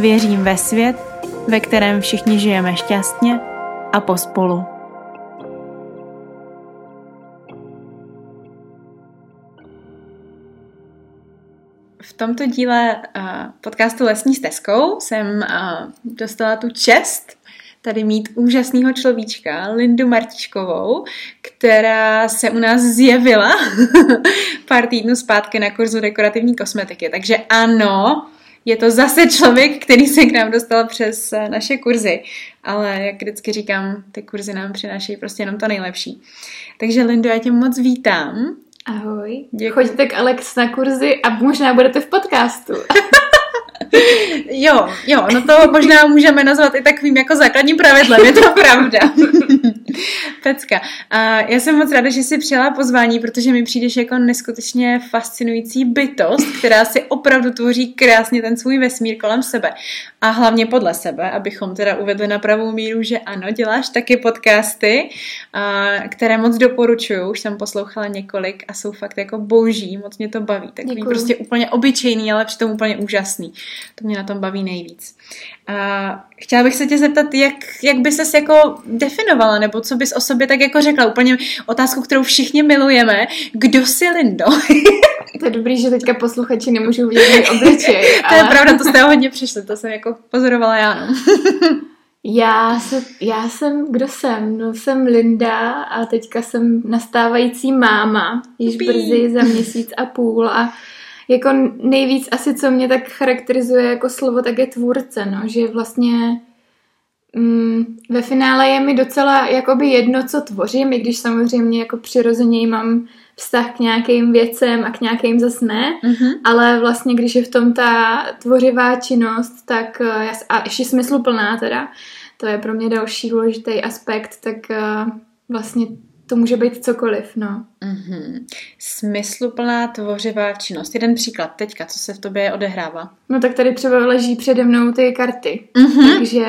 Věřím ve svět, ve kterém všichni žijeme šťastně a pospolu. V tomto díle uh, podcastu Lesní stezkou jsem uh, dostala tu čest tady mít úžasného človíčka, Lindu Martiškovou, která se u nás zjevila pár týdnů zpátky na kurzu dekorativní kosmetiky. Takže ano, je to zase člověk, který se k nám dostal přes eh, naše kurzy, ale jak vždycky říkám, ty kurzy nám přinášejí prostě jenom to nejlepší. Takže Lindo, já tě moc vítám. Ahoj. Děkuji. Choďte k Alex na kurzy a možná budete v podcastu. jo, jo, no to možná můžeme nazvat i takovým jako základním pravidlem, je to pravda. Pecka. A já jsem moc ráda, že jsi přijala pozvání, protože mi přijdeš jako neskutečně fascinující bytost, která si opravdu tvoří krásně ten svůj vesmír kolem sebe. A hlavně podle sebe, abychom teda uvedli na pravou míru, že ano, děláš taky podcasty, a, které moc doporučuju. Už jsem poslouchala několik a jsou fakt jako boží, moc mě to baví. Takový Děkuju. prostě úplně obyčejný, ale přitom úplně úžasný. To mě na tom baví nejvíc. A chtěla bych se tě zeptat, jak, jak by ses jako definovala, nebo co bys o sobě tak jako řekla? Úplně otázku, kterou všichni milujeme. Kdo jsi Lindo? to je dobrý, že teďka posluchači nemůžou vidět můj obličej. to je pravda, to jste hodně přišli, to jsem jako pozorovala já. No. Já, se, já jsem, kdo jsem? No jsem Linda a teďka jsem nastávající máma, již brzy za měsíc a půl a jako nejvíc asi, co mě tak charakterizuje jako slovo, tak je tvůrce, no, že vlastně mm, ve finále je mi docela jakoby jedno, co tvořím, i když samozřejmě jako přirozeně mám vztah k nějakým věcem a k nějakým zas ne, mm-hmm. ale vlastně když je v tom ta tvořivá činnost, tak eh, a ještě smysluplná teda, to je pro mě další důležitý aspekt, tak eh, vlastně to může být cokoliv, no. Mm-hmm. Smysluplná tvořivá činnost. Jeden příklad teďka, co se v tobě odehrává. No tak tady třeba leží přede mnou ty karty. Mm-hmm. Takže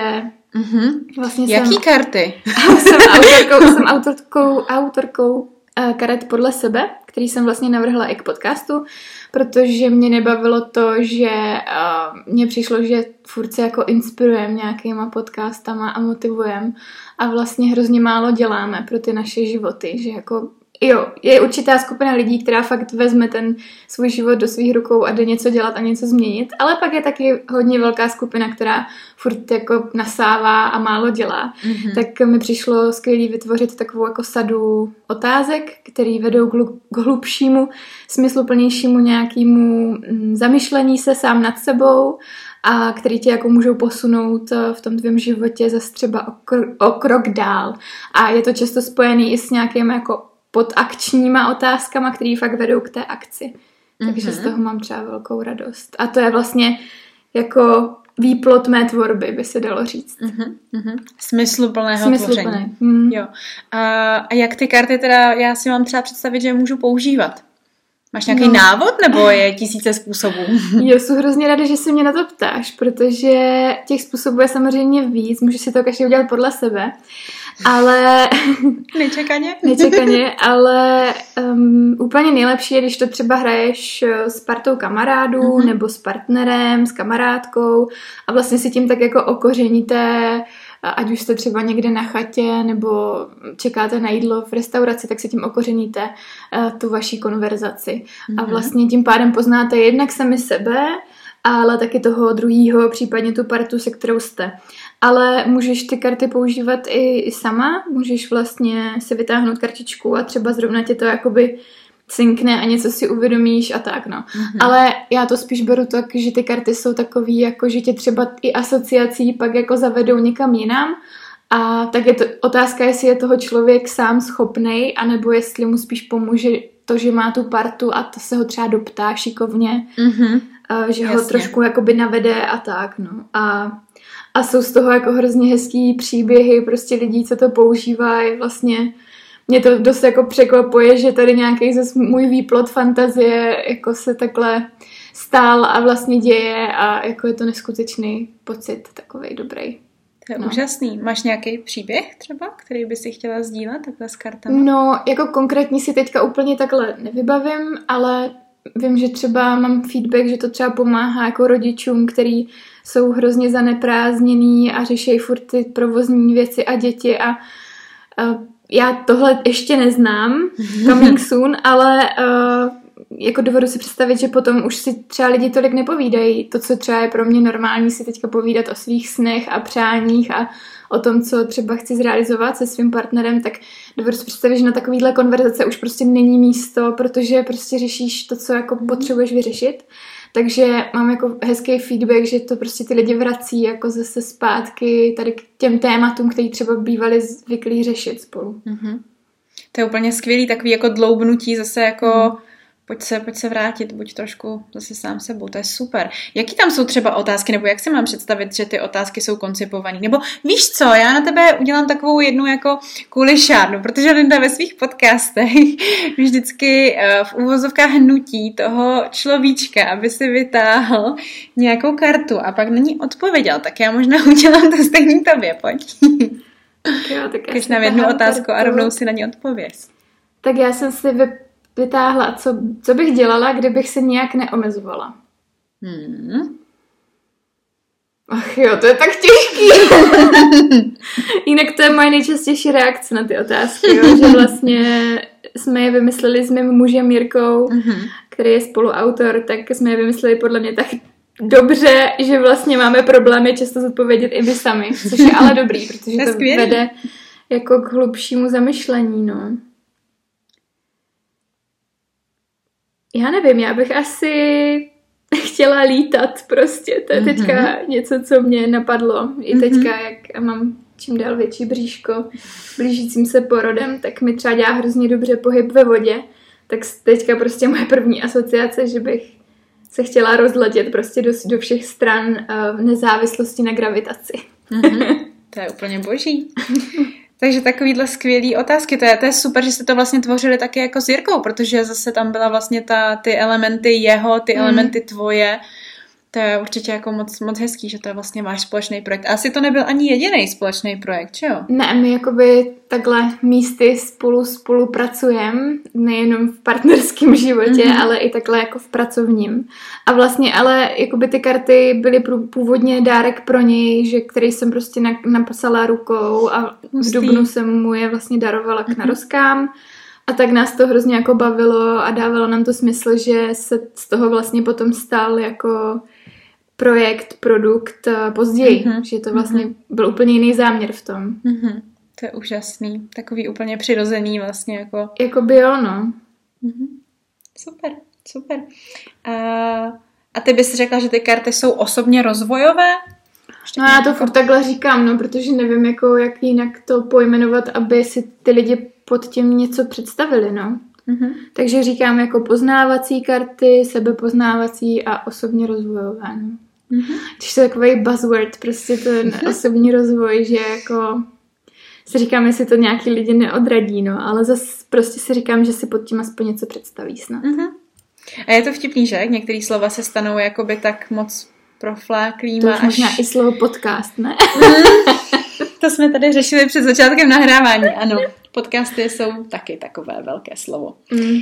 mm-hmm. vlastně Jaký jsem... karty? jsem autorkou, jsem autorkou, autorkou uh, karet podle sebe, který jsem vlastně navrhla i k podcastu, protože mě nebavilo to, že uh, mně přišlo, že furt se jako inspirujeme nějakýma podcastama a motivujeme a vlastně hrozně málo děláme pro ty naše životy, že jako jo, je určitá skupina lidí, která fakt vezme ten svůj život do svých rukou a jde něco dělat a něco změnit, ale pak je taky hodně velká skupina, která furt jako nasává a málo dělá. Mm-hmm. Tak mi přišlo skvělý vytvořit takovou jako sadu otázek, který vedou k hlubšímu, smysluplnějšímu nějakému mm, zamyšlení se sám nad sebou a který tě jako můžou posunout eh, v tom tvém životě zase třeba o, kr- o krok dál. A je to často spojený i s nějakými jako podakčníma otázkama, které fakt vedou k té akci. Mm-hmm. Takže z mhm. toho mám třeba velkou radost. A to je vlastně jako výplot mé tvorby, by se dalo říct. Mm-hmm. Smysluplného Smysluplné. tvoření. Mm. Jo. A, a jak ty karty teda, já si mám třeba představit, že je můžu používat? Máš nějaký no. návod, nebo je tisíce způsobů? Jo, jsem hrozně ráda, že se mě na to ptáš, protože těch způsobů je samozřejmě víc, můžeš si to každý udělat podle sebe, ale... Nečekaně? Nečekaně, ale um, úplně nejlepší je, když to třeba hraješ eh, s partou kamarádů, mm-hmm. nebo s partnerem, s kamarádkou a vlastně si tím tak jako okořeníte ať už jste třeba někde na chatě nebo čekáte na jídlo v restauraci, tak se tím okořeníte uh, tu vaší konverzaci. Mm-hmm. A mhm. vlastně tím pádem poznáte jednak sami sebe, ale taky toho druhého, případně tu partu, se kterou jste. Ale můžeš ty karty používat i, i sama, můžeš vlastně si vytáhnout kartičku a třeba zrovna tě to jakoby cinkne a něco si uvědomíš a tak, no. Mm-hmm. Ale já to spíš beru tak, že ty karty jsou takový, jako že tě třeba i asociací pak jako zavedou někam jinam a tak je to otázka, jestli je toho člověk sám schopnej, anebo jestli mu spíš pomůže to, že má tu partu a to se ho třeba doptá šikovně. Mm-hmm. že Jasně. ho trošku jakoby navede a tak, no. A, a jsou z toho jako hrozně hezký příběhy prostě lidí, co to používají, vlastně mě to dost jako překvapuje, že tady nějaký zase můj výplot fantazie jako se takhle stál a vlastně děje a jako je to neskutečný pocit, takový dobrý. To je No. úžasný. Máš nějaký příběh třeba, který by si chtěla sdílet takhle s kartama? No, jako konkrétní si teďka úplně takhle nevybavím, ale vím, že třeba mám feedback, že to třeba pomáhá jako rodičům, který jsou hrozně zaneprázdněný a řeší furt ty provozní věci a děti a, a já tohle ještě neznám, coming soon, ale uh, jako dovedu si představit, že potom už si třeba lidi tolik nepovídají. To, co třeba je pro mě normální, si teďka povídat o svých snech a přáních a o tom, co třeba chci zrealizovat se svým partnerem, tak dovedu si představit, že na takovýhle konverzace už prostě není místo, protože prostě řešíš to, co jako potřebuješ vyřešit. Takže mám jako hezký feedback, že to prostě ty lidi vrací jako zase zpátky tady k těm tématům, který třeba bývali zvyklí řešit spolu. Mhm. To je úplně skvělý, takový jako dloubnutí zase jako pojď se, pojď se vrátit, buď trošku zase sám sebou, to je super. Jaký tam jsou třeba otázky, nebo jak si mám představit, že ty otázky jsou koncipované? Nebo víš co, já na tebe udělám takovou jednu jako kulišárnu, protože Linda ve svých podcastech vždycky uh, v úvozovkách hnutí toho človíčka, aby si vytáhl nějakou kartu a pak na ní odpověděl, tak já možná udělám to stejný tobě, pojď. Tak jo, tak Když nám jednu otázku a kartu. rovnou si na ní odpověz. Tak já jsem si vy, vytáhla, co, co bych dělala, kdybych se nějak neomezovala. Hmm. Ach jo, to je tak těžký. Jinak to je moje nejčastější reakce na ty otázky, jo, že vlastně jsme je vymysleli s mým mužem Jirkou, Mhm. který je spoluautor, tak jsme je vymysleli podle mě tak dobře, že vlastně máme problémy často zodpovědět i vy sami, což je ale dobrý, protože To to vede jako k hlubšímu zamyšlení, no. Já nevím, já bych asi chtěla lítat prostě. To je teďka Mhm. něco, co mě napadlo. I Mhm. teďka, jak mám čím dál větší bříško blížícím se porodem, tak mi třeba dělá hrozně dobře pohyb ve vodě. Tak teďka prostě moje první asociace, že bych se chtěla rozletět prostě do, do všech stran uh, v nezávislosti na gravitaci. Mhm. To je úplně boží. Takže takovýhle skvělý otázky, to je, to je super, že jste to vlastně tvořili taky jako s Jirkou, protože zase tam byla vlastně ta, ty elementy jeho, ty Mm. elementy tvoje. To je určitě jako moc, moc hezký, že to je vlastně váš společný projekt. A asi to nebyl ani jediný společný projekt, že jo? Ne, my jakoby takhle místy spolu spolupracujeme, nejenom v partnerském životě, Mhm. ale i takhle jako v pracovním. A vlastně ale jakoby ty karty byly původně dárek pro něj, že který jsem prostě na, napsala rukou a v. Dubnu jsem mu je vlastně darovala k Mhm. narozkám. A tak nás to hrozně jako bavilo a dávalo nám to smysl, že se z toho vlastně potom stal jako projekt, produkt eh, později. Mhm. Že to vlastně byl úplně jiný záměr v tom. Mhm. To je úžasný. Takový úplně přirozený vlastně jako Jakoby jo, no. Mhm. Super, super. A, a ty bys řekla, že ty karty jsou osobně rozvojové? No já to furt takhle říkám, no, protože nevím, jako, jak jinak to pojmenovat, aby si ty lidi pod tím něco představili, no. Mhm. Takže říkám jako poznávací karty, sebepoznávací a osobně rozvojové, no. Mhm. Když to je takový buzzword, prostě ten osobní rozvoj, že jako si říkám, jestli to nějaký lidi neodradí, no, ale zase prostě si říkám, že si pod tím aspoň něco představí snad. Mhm. A je to vtipný, že? Některé slova se stanou jakoby tak moc To profláklýma, už možná až... i slovo podcast, ne? To jsme tady řešili před začátkem nahrávání, ano. Podcasty jsou taky takové velké slovo. Mm.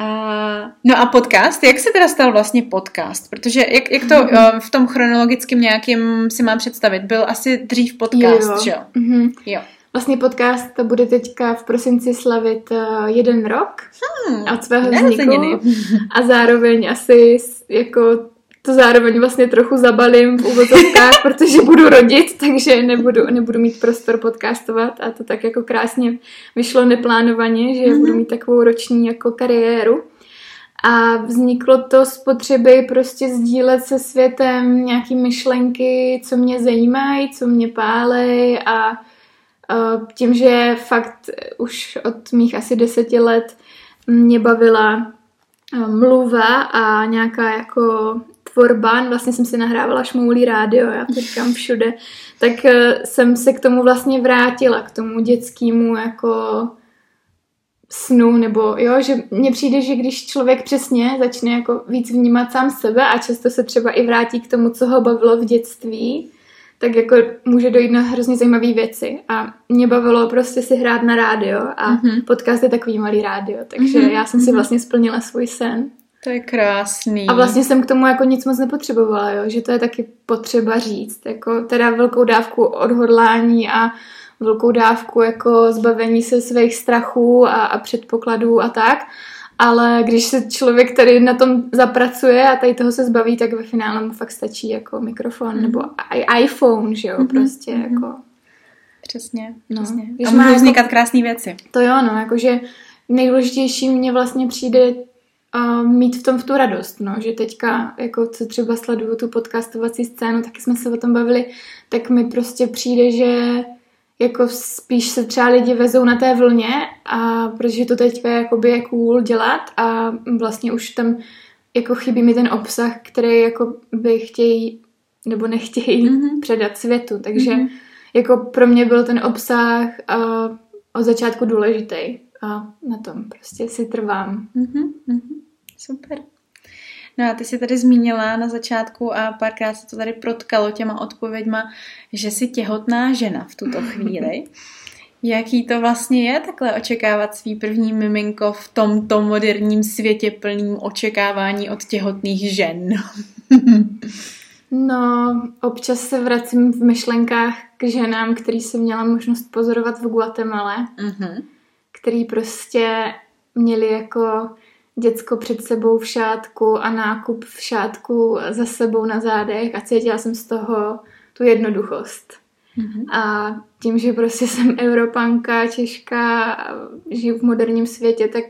A, no a podcast, jak se teda stal vlastně podcast? Protože jak, jak to eh, v tom chronologickém nějakým si mám představit? Byl asi dřív podcast, že jo? Mhm. Jo. Vlastně podcast to bude teďka v prosinci slavit uh, jeden rok Hmm, od svého vzniku a zároveň asi jako to zároveň vlastně trochu zabalím v uvozovkách, protože budu rodit, takže nebudu, nebudu mít prostor podcastovat a to tak jako krásně vyšlo neplánovaně, že Mhm. budu mít takovou roční jako kariéru. A vzniklo to z potřeby prostě sdílet se světem nějaký myšlenky, co mě zajímají, co mě pálej a tím, že fakt už od mých asi deseti let mě bavila mluva a nějaká jako tvorba, vlastně jsem si nahrávala šmoulí rádio, já to říkám všude, tak eh, jsem se k tomu vlastně vrátila, k tomu dětskému jako snu, nebo jo, že mně přijde, že když člověk přesně začne jako víc vnímat sám sebe a často se třeba i vrátí k tomu, co ho bavilo v dětství, tak jako může dojít na hrozně zajímavé věci. A mě bavilo prostě si hrát na rádio a mm-hmm. podcast je takový malý rádio, takže mm-hmm. já jsem si mhm. vlastně splnila svůj sen. To je krásný. A vlastně jsem k tomu jako nic moc nepotřebovala, jo? že to je taky potřeba říct. Jako teda velkou dávku odhodlání a velkou dávku jako zbavení se svých strachů a, a předpokladů a tak. Ale když se člověk tady na tom zapracuje a tady toho se zbaví, tak ve finále mu fakt stačí jako mikrofon mm. nebo i, iPhone, že jo, mm-hmm. prostě mm-hmm. jako. Přesně, no. přesně. Když a můžou vznikat jako, krásné věci. To jo, no, jakože nejdůležitější mně vlastně přijde uh, mít v tom v tu radost, no, že teďka, jako co třeba sleduju tu podcastovací scénu, taky jsme se o tom bavili, tak mi prostě přijde, že jako spíš se třeba lidi vezou na té vlně a protože to teďka jakoby je cool dělat a vlastně už tam jako chybí mi ten obsah, který jako by chtějí nebo nechtějí mm-hmm. předat světu, takže mm-hmm. jako pro mě byl ten obsah uh, od začátku důležitý a na tom prostě si trvám. Mm-hmm. Super. No a ty jsi tady zmínila na začátku a párkrát se to tady protkalo těma odpověďma, že jsi těhotná žena v tuto chvíli. Jaký to vlastně je takhle očekávat svý první miminko v tomto moderním světě plným očekávání od těhotných žen? no, občas se vracím v myšlenkách k ženám, který jsem měla možnost pozorovat v Guatemala, mm-hmm. který prostě měli jako děcko před sebou v šátku a nákup v šátku za sebou na zádech a cítila jsem z toho tu jednoduchost. Mm-hmm. A tím, že prostě jsem Evropanka, Češka, žiju v moderním světě, tak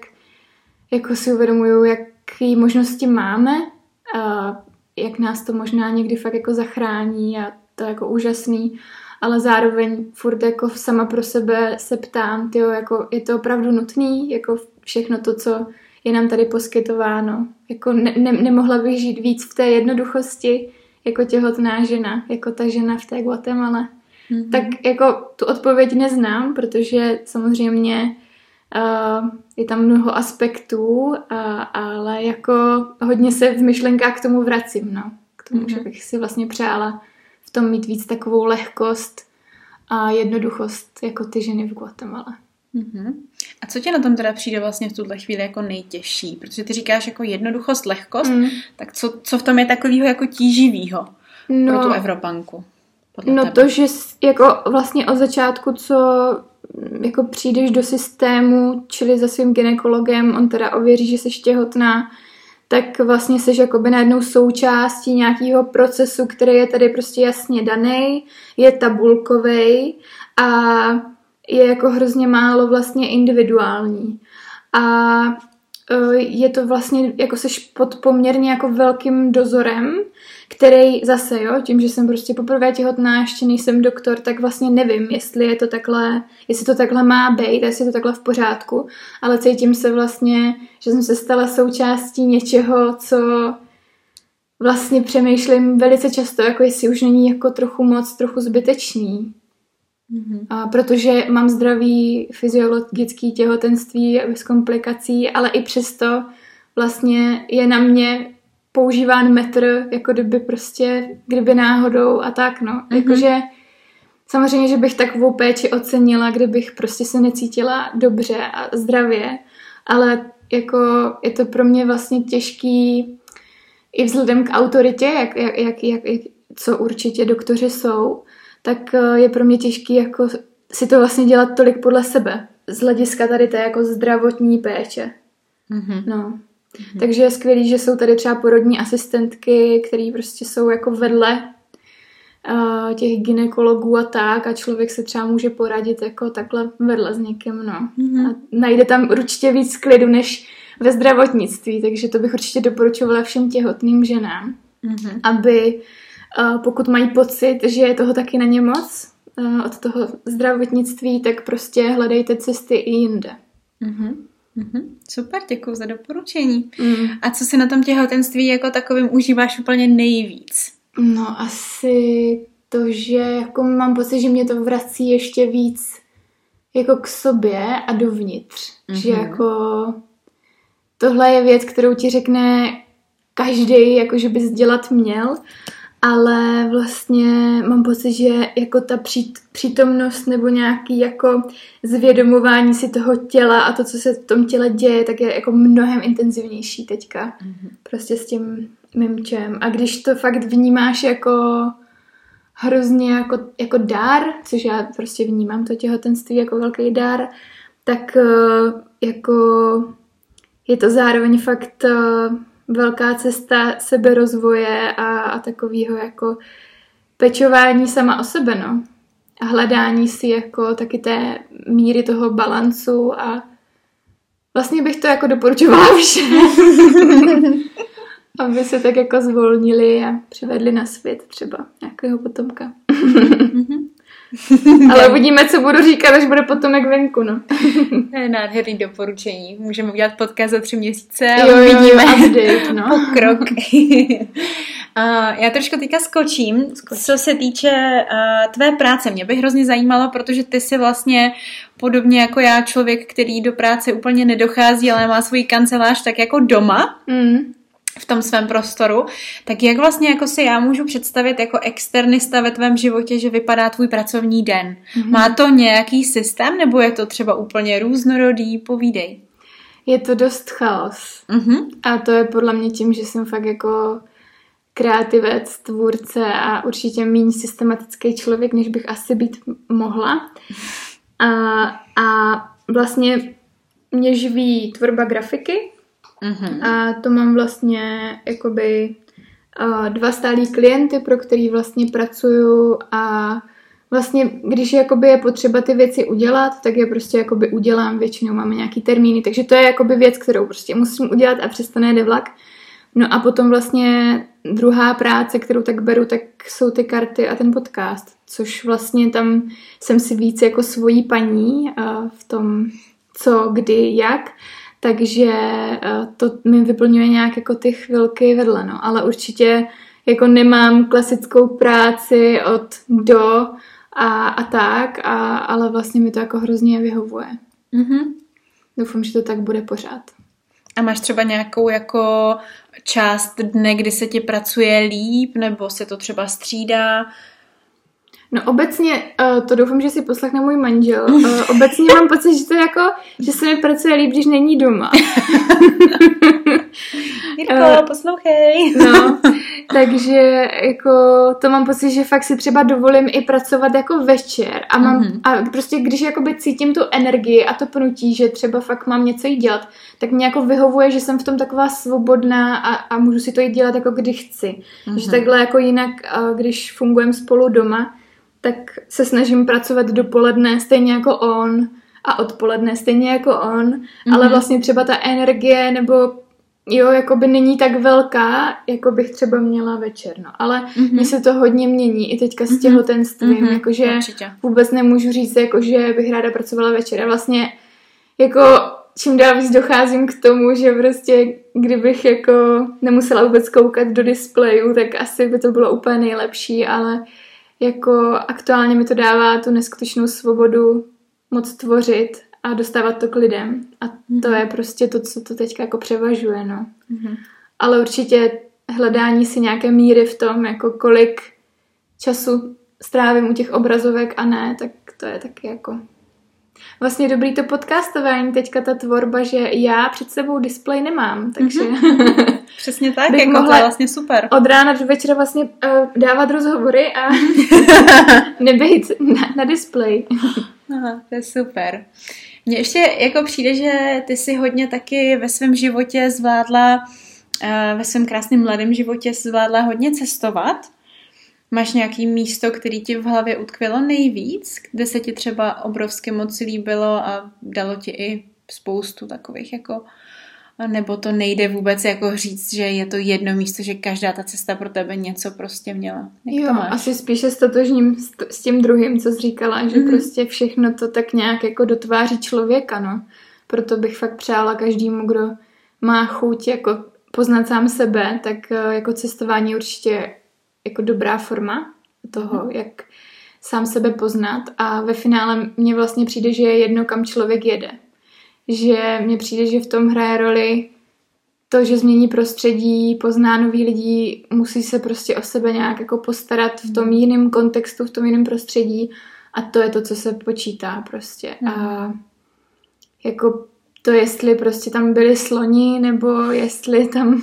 jako si uvědomuju, jaký možnosti máme, a jak nás to možná někdy fakt jako zachrání a to je jako úžasný, ale zároveň furt jako sama pro sebe se ptám, tyjo, jako je to opravdu nutný, jako všechno to, co je nám tady poskytováno. Jako ne, ne, nemohla bych žít víc v té jednoduchosti jako těhotná žena, jako ta žena v té Guatemala. Mm-hmm. Tak jako tu odpověď neznám, protože samozřejmě uh, je tam mnoho aspektů, uh, ale jako hodně se v myšlenkách k tomu vracím, no. K tomu, mm-hmm. že bych si vlastně přála v tom mít víc takovou lehkost a jednoduchost jako ty ženy v Guatemala. Mm-hmm. A co tě na tom teda přijde vlastně v tuhle chvíli jako nejtěžší? Protože ty říkáš jako jednoduchost, lehkost, mm. tak co, co v tom je takového jako tíživého no, pro tu Evropanku? No tebe? to, že jako vlastně od začátku, co mm, jako přijdeš do systému, čili za svým ginekologem, on teda ověří, že jsi těhotná, tak vlastně jsi jakoby najednou součástí nějakého procesu, který je tady prostě jasně daný, je tabulkový a je jako hrozně málo vlastně individuální. A e, je to vlastně, jako seš pod poměrně jako velkým dozorem, který zase, jo, tím, že jsem prostě poprvé těhotná, ještě nejsem doktor, tak vlastně nevím, jestli je to takhle, jestli to takhle má být, jestli je to takhle v pořádku, ale cítím se vlastně, že jsem se stala součástí něčeho, co vlastně přemýšlím velice často, jako jestli už není jako trochu moc, trochu zbytečný. Mm-hmm. A protože mám zdravý fyziologický těhotenství bez komplikací, ale i přesto vlastně je na mě používán metr, jako kdyby prostě, kdyby náhodou a tak, no. Mm-hmm. Jakože samozřejmě, že bych takovou péči ocenila, kdybych prostě se necítila dobře a zdravě, ale jako je to pro mě vlastně těžký i vzhledem k autoritě, jak, jak, jak, jak, co určitě doktoři jsou, tak eh, je pro mě těžký jako si to vlastně dělat tolik podle sebe. Z hlediska tady té jako zdravotní péče. Mm-hmm. No. Mm-hmm. Takže je skvělý, že jsou tady třeba porodní asistentky, které prostě jsou jako vedle uh, těch ginekologů a tak a člověk se třeba může poradit jako takhle vedle s někým, no. Mm-hmm. A najde tam určitě víc klidu než ve zdravotnictví, takže to bych určitě doporučovala všem těhotným ženám, mm-hmm. aby pokud mají pocit, že je toho taky na ně moc od toho zdravotnictví, tak prostě hledejte cesty i jinde. Mm-hmm. Mm-hmm. Super, děkuji za doporučení. Mm. A co si na tom těhotenství jako takovým užíváš úplně nejvíc? No asi to, že jako mám pocit, že mě to vrací ještě víc jako k sobě a dovnitř. Mm-hmm. Že jako tohle je věc, kterou ti řekne každý, jako že bys dělat měl, ale vlastně mám pocit, že jako ta přít, přítomnost nebo nějaký jako zvědomování si toho těla a to, co se v tom těle děje, tak je jako mnohem intenzivnější teďka. Mm-hmm. Prostě s tím mým čem. A když to fakt vnímáš jako hrozně jako, jako dár, což já prostě vnímám to těhotenství jako velký dár, tak eh, jako je to zároveň fakt eh, velká cesta seberozvoje a, a takového jako pečování sama o sebe, no. A hledání si jako taky té míry toho balancu a vlastně bych to jako doporučovala všem. aby se tak jako zvolnili a přivedli na svět třeba nějakého potomka. Ale uvidíme, co budu říkat, až bude potomek venku, no. to je nádherný doporučení. Můžeme udělat podcast za tři měsíce a jo, uvidíme jo, update, no. pokrok. já trošku teďka skočím, Skoč. co se týče uh, tvé práce. Mě by hrozně zajímalo, protože ty jsi vlastně podobně jako já člověk, který do práce úplně nedochází, ale má svůj kancelář tak jako doma. Mm v tom svém prostoru, tak jak vlastně jako si já můžu představit jako externista ve tvém životě, že vypadá tvůj pracovní den? Mm-hmm. Má to nějaký systém, nebo je to třeba úplně různorodý? Povídej. Je to dost chaos. Mm-hmm. A to je podle mě tím, že jsem fakt jako kreativec, tvůrce a určitě méně systematický člověk, než bych asi být mohla. A, a vlastně mě živí tvorba grafiky, Mm-hmm. A to mám vlastně jakoby dva stálí klienty, pro který vlastně pracuju a vlastně, když jakoby je potřeba ty věci udělat, tak je prostě jakoby udělám, většinou máme nějaký termíny, takže to je jakoby věc, kterou prostě musím udělat a přesto nejde vlak. No a potom vlastně druhá práce, kterou tak beru, tak jsou ty karty a ten podcast, což vlastně tam jsem si víc jako svojí paní v tom, co, kdy, jak takže eh, to mi vyplňuje nějak jako ty chvilky vedle, no. Ale určitě jako nemám klasickou práci od do a, a tak, a, ale vlastně mi to jako hrozně vyhovuje. Mm-hmm. Doufám, že to tak bude pořád. A máš třeba nějakou jako část dne, kdy se ti pracuje líp, nebo se to třeba střídá? No obecně, uh, to doufám, že si poslechne můj manžel, uh, obecně mám pocit, že to jako, že se mi pracuje líp, když není doma. Jirko, uh, poslouchej. no, takže jako to mám pocit, že fakt si třeba dovolím i pracovat jako večer a mám, mm-hmm. a prostě když jakoby cítím tu energii a to pnutí, že třeba fakt mám něco jít dělat, tak mě jako vyhovuje, že jsem v tom taková svobodná a, a můžu si to jít dělat jako kdy chci. Mm-hmm. Že takhle jako jinak, když fungujeme spolu doma, tak se snažím pracovat dopoledne stejně jako on a odpoledne stejně jako on, mm-hmm. ale vlastně třeba ta energie nebo jo, jako by není tak velká, jako bych třeba měla večer, no. Ale mm-hmm. mně se to hodně mění i teďka s mhm. těhotenstvím, mm-hmm. jakože vůbec nemůžu říct, jakože bych ráda pracovala večer a vlastně jako čím dál víc docházím k tomu, že prostě kdybych jako nemusela vůbec koukat do displeju, tak asi by to bylo úplně nejlepší, ale jako aktuálně mi to dává tu neskutečnou svobodu moc tvořit a dostávat to k lidem. A to mm-hmm. je prostě to, co to teďka jako převažuje, no. Mm-hmm. Ale určitě hledání si nějaké míry v tom, jako kolik času strávím u těch obrazovek a ne, tak to je taky jako vlastně dobrý to podcastování, teďka ta tvorba, že já před sebou display nemám, takže... Mm-hmm. Přesně tak, jako mohla to je vlastně super. Od rána do večera vlastně uh, dávat rozhovory a nebejt na, na display. Aha, to je super. Mně ještě jako přijde, že ty si hodně taky ve svém životě zvládla, uh, ve svém krásném mladém životě zvládla hodně cestovat. Máš nějaký místo, který ti v hlavě utkvělo nejvíc, kde se ti třeba obrovsky moc líbilo a dalo ti i spoustu takových jako nebo to nejde vůbec jako říct, že je to jedno místo, že každá ta cesta pro tebe něco prostě měla. Jak jo, asi spíše stotožním s, s tím druhým, co jsi říkala, že mm. prostě všechno to tak nějak jako dotváří člověka, no. proto bych fakt přála každému, kdo má chuť jako poznat sám sebe, tak eh, jako cestování určitě jako dobrá forma toho, hmm. jak sám sebe poznat a ve finále mně vlastně přijde, že je jedno, kam člověk jede. Že mně přijde, že v tom hraje roli to, že změní prostředí, pozná nový lidi, musí se prostě o sebe nějak jako postarat v tom hmm. jiném kontextu, v tom jiném prostředí a to je to, co se počítá prostě. Mm. A hmm. jako to, jestli prostě tam byli sloni, nebo jestli tam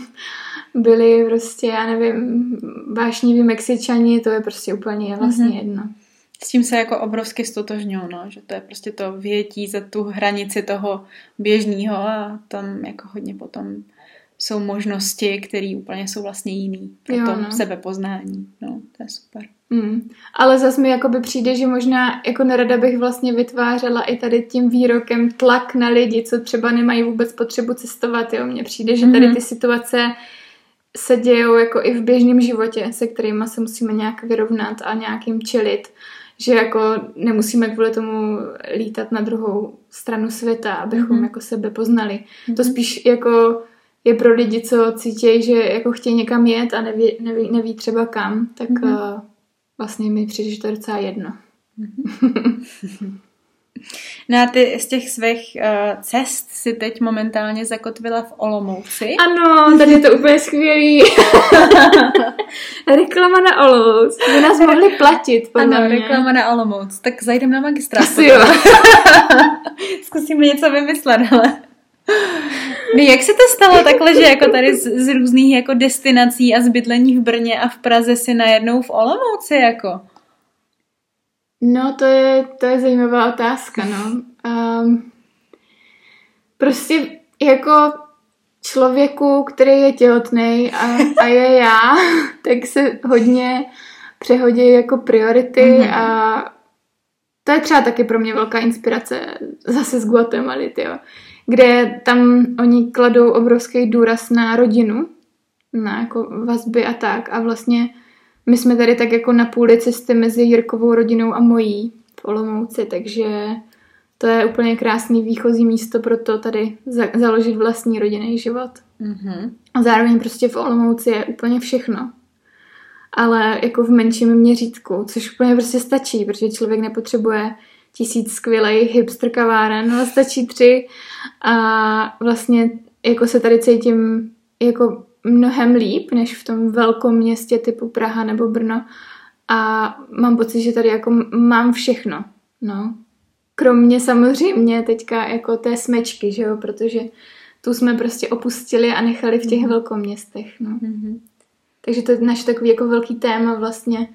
byli prostě, já nevím, vášniví Mexičani, to je prostě úplně vlastně mm-hmm. jedno. S tím se jako obrovsky stotožňuji, no, že to je prostě to větí za tu hranici toho běžného a tam jako hodně potom jsou možnosti, které úplně jsou vlastně jiný pro jo, to no. sebepoznání. No, to je super. Mm. Ale zase mi jakoby přijde, že možná jako nerada bych vlastně vytvářela i tady tím výrokem tlak na lidi, co třeba nemají vůbec potřebu cestovat. Jo. Mně přijde, že tady mhm. ty situace se dějou jako i v běžném životě, se kterými se musíme nějak vyrovnat a nějakým čelit. Že jako nemusíme kvůli tomu lítat na druhou stranu světa, abychom mm-hmm. jako sebe poznali. Mm-hmm. To spíš jako je pro lidi, co cítí, že jako chtějí někam jet a neví, neví, neví třeba kam, tak mm-hmm. uh, vlastně mi přijde, že to je docela jedno. No a ty z těch svých uh, cest si teď momentálně zakotvila v Olomouci. Ano, tady je to úplně skvělý. reklama na Olomouc. By nás mohli platit, podle Ano, mě. reklama na Olomouc. Tak zajdeme na magistrát. Asi jo. Zkusíme něco vymyslet, ale... No jak se to stalo takhle, že jako tady z, z různých jako destinací a z bydlení v Brně a v Praze si najednou v Olomouci jako? No to je, to je zajímavá otázka, no. Um, prostě jako člověku, který je těhotný a, a je já, tak se hodně přehodí jako priority mm-hmm. a to je třeba taky pro mě velká inspirace zase z Guatemaly, jo kde tam oni kladou obrovský důraz na rodinu, na jako vazby a tak. A vlastně my jsme tady tak jako na půli cesty mezi Jirkovou rodinou a mojí v Olomouci, takže to je úplně krásný výchozí místo pro to tady za- založit vlastní rodinný život. Mm-hmm. A zároveň prostě v Olomouci je úplně všechno. Ale jako v menším měřítku, což úplně prostě stačí, protože člověk nepotřebuje tisíc skvělých hipster kaváren, ale stačí tři a vlastně jako se tady cítím jako mnohem líp, než v tom velkom městě typu Praha nebo Brno a mám pocit, že tady jako mám všechno, no. Kromě samozřejmě teďka jako té smečky, že jo, protože tu jsme prostě opustili a nechali v těch mm. velkoměstech, no. Mm-hmm. Takže to je naše takový jako velký téma vlastně,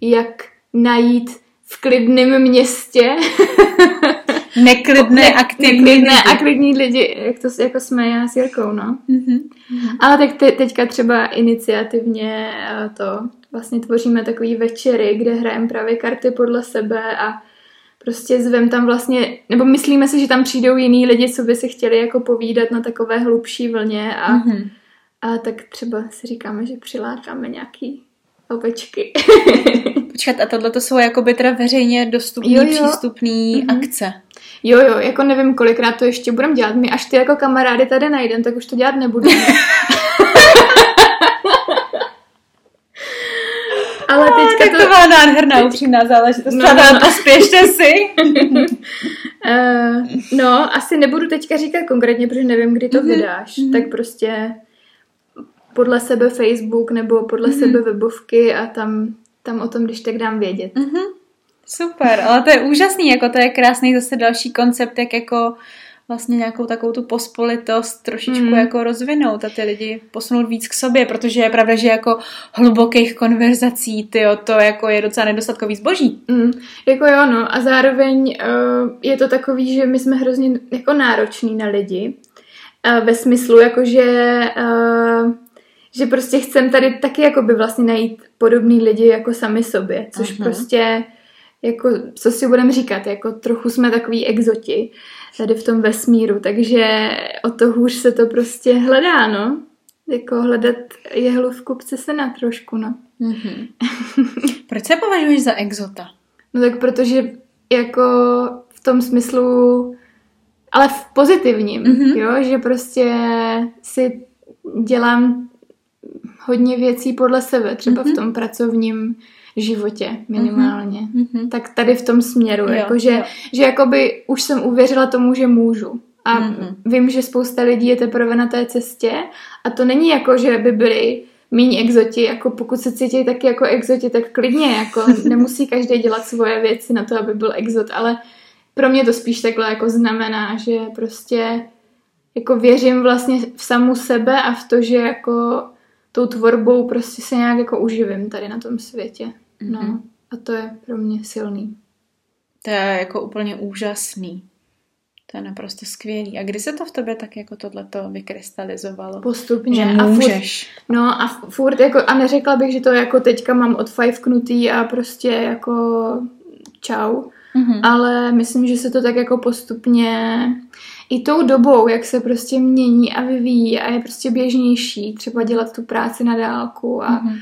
jak najít v klidném městě Neklidné, aktivní Neklidné lidi. a klidní lidi, jak to jako jsme já s Jirkou, no. Mm-hmm. Ale tak te, teďka třeba iniciativně eh, to vlastně tvoříme takový večery, kde hrajeme právě karty podle sebe a prostě zvem tam vlastně, nebo myslíme si, že tam přijdou jiní lidi, co by si chtěli jako povídat na takové hlubší vlně a, mm-hmm. a tak třeba si říkáme, že přilákáme nějaký ovečky. Počkat, a tohle to jsou jakoby teda veřejně dostupný, jo, jo. přístupný mm-hmm. akce. Jo, jo, jako nevím, kolikrát to ještě budem dělat. My až ty jako kamarády tady najdem, tak už to dělat nebudu. Ale teďka tak to... to byla nádherná upřímná záležitost. No, no, no. pospěšte si. uh, no, asi nebudu teďka říkat konkrétně, protože nevím, kdy to mm-hmm. vydáš. Mm-hmm. Tak prostě podle sebe Facebook nebo podle mm-hmm. sebe webovky a tam, tam o tom, když tak dám vědět. Mm-hmm. Super, ale to je úžasný, jako to je krásný zase další koncept, jak jako vlastně nějakou takovou tu pospolitost trošičku mm. jako rozvinout a ty lidi posunout víc k sobě, protože je pravda, že jako hlubokých konverzací, tyjo, to jako je docela nedostatkový zboží. Mm. Jako jo, no a zároveň uh, je to takový, že my jsme hrozně jako nároční na lidi uh, ve smyslu jako, že uh, že prostě chcem tady taky jako by vlastně najít podobný lidi jako sami sobě, což uh-huh. prostě jako, co si budeme říkat, jako trochu jsme takový exoti tady v tom vesmíru, takže o to hůř se to prostě hledá, no. Jako hledat jehlu v kupce se na trošku, no. Mm-hmm. Proč se považuješ za exota? No tak protože jako v tom smyslu ale v pozitivním, mm-hmm. jo, že prostě si dělám hodně věcí podle sebe, třeba mm-hmm. v tom pracovním životě minimálně. Mm-hmm. Tak tady v tom směru, jo, jako, že, jo. že jakoby už jsem uvěřila tomu, že můžu. A mm-hmm. vím, že spousta lidí je teprve na té cestě a to není jako, že by byli míň exoti, jako pokud se cítí taky jako exoti, tak klidně, jako nemusí každý dělat svoje věci na to, aby byl exot, ale pro mě to spíš takhle jako znamená, že prostě jako věřím vlastně v samu sebe a v to, že jako tou tvorbou prostě se nějak jako uživím tady na tom světě. No. Mm-hmm. A to je pro mě silný. To je jako úplně úžasný. To je naprosto skvělý. A kdy se to v tobě tak jako tohleto vykrystalizovalo? Postupně. Že můžeš. A furt, no a furt jako, a neřekla bych, že to jako teďka mám odfajfknutý a prostě jako čau. Mm-hmm. Ale myslím, že se to tak jako postupně i tou dobou, jak se prostě mění a vyvíjí a je prostě běžnější třeba dělat tu práci na dálku a, mm-hmm.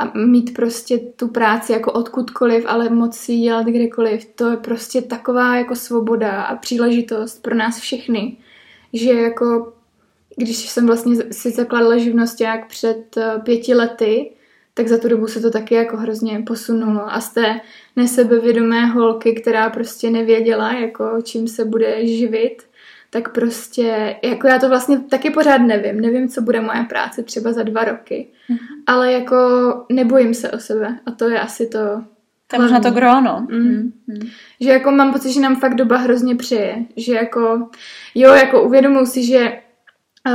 a mít prostě tu práci jako odkudkoliv, ale moc si ji dělat kdekoliv. To je prostě taková jako svoboda a příležitost pro nás všechny, že jako když jsem vlastně si zakladala jak před eh, pěti lety, tak za tu dobu se to taky jako hrozně posunulo a z té nesebevědomé holky, která prostě nevěděla, jako čím se bude živit, tak prostě, jako já to vlastně taky pořád nevím. Nevím, co bude moje práce třeba za dva roky. Mm. Ale jako nebojím se o sebe a to je asi to to je možná to gro, no. Mm. Mm. Že jako mám pocit, že nám fakt doba hrozně přeje. Že jako, jo, jako uvědomuji si, že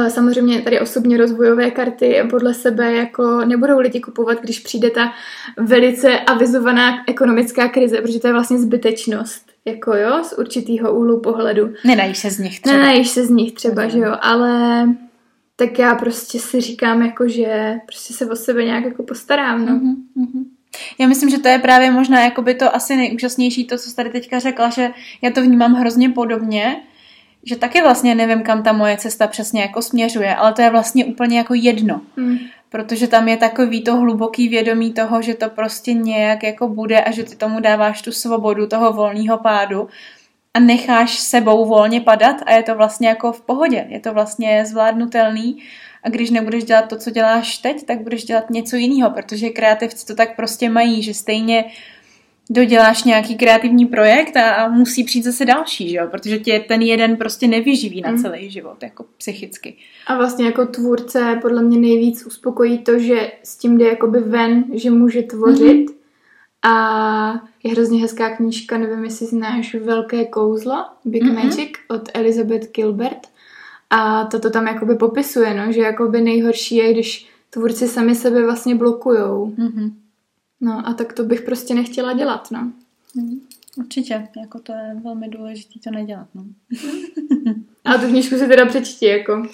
Samozřejmě tady osobně rozvojové karty podle sebe jako nebudou lidi kupovat, když přijde ta velice avizovaná ekonomická krize, protože to je vlastně zbytečnost, jako jo, z určitého úhlu pohledu. Nenajíš se z nich třeba. Nenajíš se z nich třeba, okay. že jo, ale tak já prostě si říkám jako, že prostě se o sebe nějak jako postarám, no. Mm-hmm. Já myslím, že to je právě možná jako by to asi nejúžasnější, to, co jsi tady teďka řekla, že já to vnímám hrozně podobně, že taky vlastně nevím, kam ta moje cesta přesně jako směřuje, ale to je vlastně úplně jako jedno. Hmm. Protože tam je takový to hluboký vědomí toho, že to prostě nějak jako bude a že ty tomu dáváš tu svobodu toho volného pádu a necháš sebou volně padat a je to vlastně jako v pohodě. Je to vlastně zvládnutelný a když nebudeš dělat to, co děláš teď, tak budeš dělat něco jiného, protože kreativci to tak prostě mají, že stejně uh, doděláš nějaký kreativní projekt a, a musí přijít zase další, že jo? protože tě ten jeden prostě nevyživí na mm. celý život, jako psychicky. A vlastně jako tvůrce podle mě nejvíc uspokojí to, že s tím jde jakoby ven, že může tvořit mm. a je hrozně hezká knížka, nevím, jestli znáš Velké kouzlo, Big mm-hmm. Magic od Elizabeth Gilbert a to to tam jakoby popisuje, no, že jakoby nejhorší je, když tvůrci sami sebe vlastně blokujou. Mm-hmm. No a tak to bych prostě nechtěla dělat, no. Hmm, určitě, jako to je velmi důležité to nedělat, no. A tu knížku si teda přečti, jako.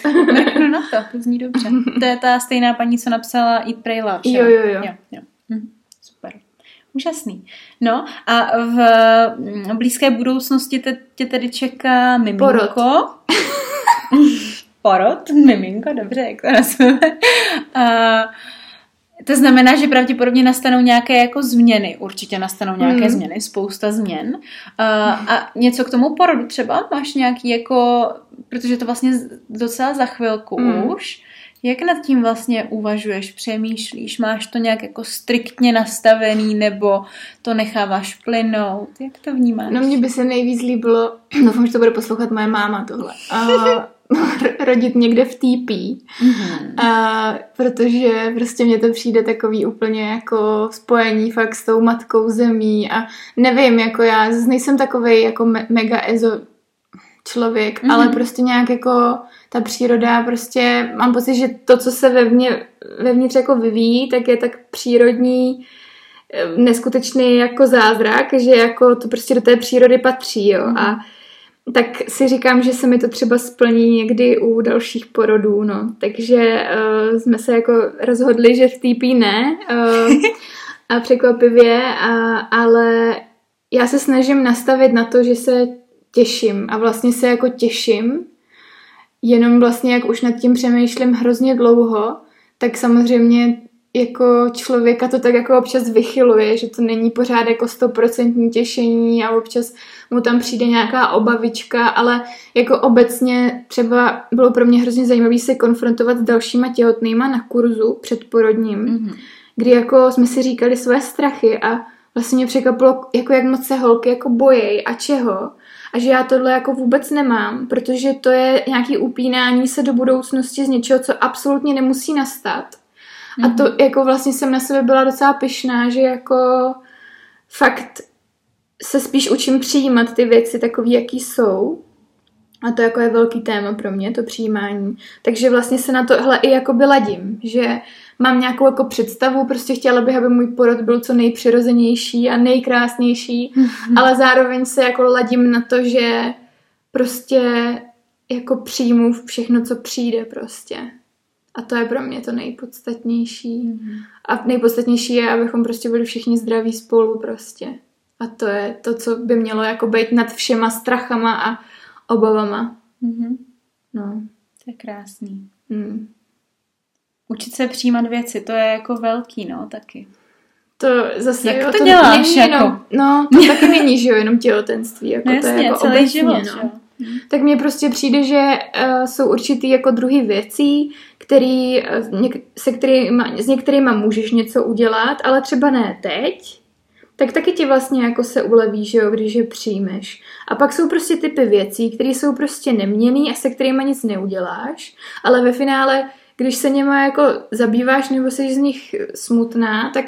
no na to, to zní dobře. To je ta stejná paní, co napsala Eat, Pray, Love, Jo, jo, jo. jo, jo. Hm, super. Úžasný. No a v blízké budoucnosti te, tě tedy čeká miminko. Porod. Porod, miminko, dobře, jak to nazveme. A to znamená, že pravděpodobně nastanou nějaké jako změny. Určitě nastanou nějaké hmm. změny, spousta změn. Uh, a něco k tomu porodu třeba? Máš nějaký jako, protože to vlastně docela za chvilku hmm. už. Jak nad tím vlastně uvažuješ, přemýšlíš? Máš to nějak jako striktně nastavený nebo to necháváš plynout? Jak to vnímáš? No mně by se nejvíc líbilo, doufám, že to bude poslouchat moje máma tohle. Uh, rodit někde v TP, mm-hmm. a, protože prostě mně to přijde takový úplně jako spojení fakt s tou matkou zemí a nevím, jako já nejsem takový jako me- mega ezo člověk, mm-hmm. ale prostě nějak jako ta příroda prostě, mám pocit, že to, co se vevně, vevnitř jako vyvíjí, tak je tak přírodní eh, neskutečný jako zázrak, že jako to prostě do té přírody patří, jo, mm-hmm. a tak si říkám, že se mi to třeba splní někdy u dalších porodů, no. Takže uh, jsme se jako rozhodli, že v TP ne uh, a překvapivě, a, ale já se snažím nastavit na to, že se těším a vlastně se jako těším, jenom vlastně jak už nad tím přemýšlím hrozně dlouho, tak samozřejmě jako člověka to tak jako občas vychyluje, že to není pořád jako stoprocentní těšení a občas mu tam přijde nějaká obavička, ale jako obecně třeba bylo pro mě hrozně zajímavé se konfrontovat s dalšíma těhotnýma na kurzu předporodním, mm-hmm. kdy jako jsme si říkali své strachy a vlastně mě překvapilo, jako jak moc se holky jako bojejí a čeho. A že já tohle jako vůbec nemám, protože to je nějaký upínání se do budoucnosti z něčeho, co absolutně nemusí nastat. Mm-hmm. A to mhm. jako vlastně jsem na sebe byla docela pyšná, že jako fakt se spíš učím přijímat ty věci takový, jaký jsou. A to jako je velký téma pro mě, to přijímání. Takže vlastně se na tohle i jako ladím, že mám nějakou jako představu, prostě chtěla bych, aby můj porod byl co nejpřirozenější a nejkrásnější, mm-hmm. ale zároveň se jako ladím na to, že prostě jako přijmu všechno, co přijde prostě. A to je pro mě to nejpodstatnější. Mm-hmm. A nejpodstatnější je, abychom prostě byli všichni zdraví spolu prostě. A to je to, co by mělo jako být nad všema strachama a obavama. Mm-hmm. No. To je krásný. Mm. Učit se přijímat věci, to je jako velký, no, taky. To zase, Jak jo, to, to děláš, není jako? jenom, no, to taky není, že jo, jenom těhotenství, jako no, jasně, to je jako celý obecně, život, no. Jo. Tak mně prostě přijde, že uh, jsou určitý jako druhy věcí, který, něk- se kterýma, s některýma můžeš něco udělat, ale třeba ne teď, tak taky ti vlastně jako se uleví, že jo, když je přijmeš. A pak jsou prostě typy věcí, které jsou prostě neměný a se kterými nic neuděláš, ale ve finále, když se něma jako zabýváš nebo jsi z nich smutná, tak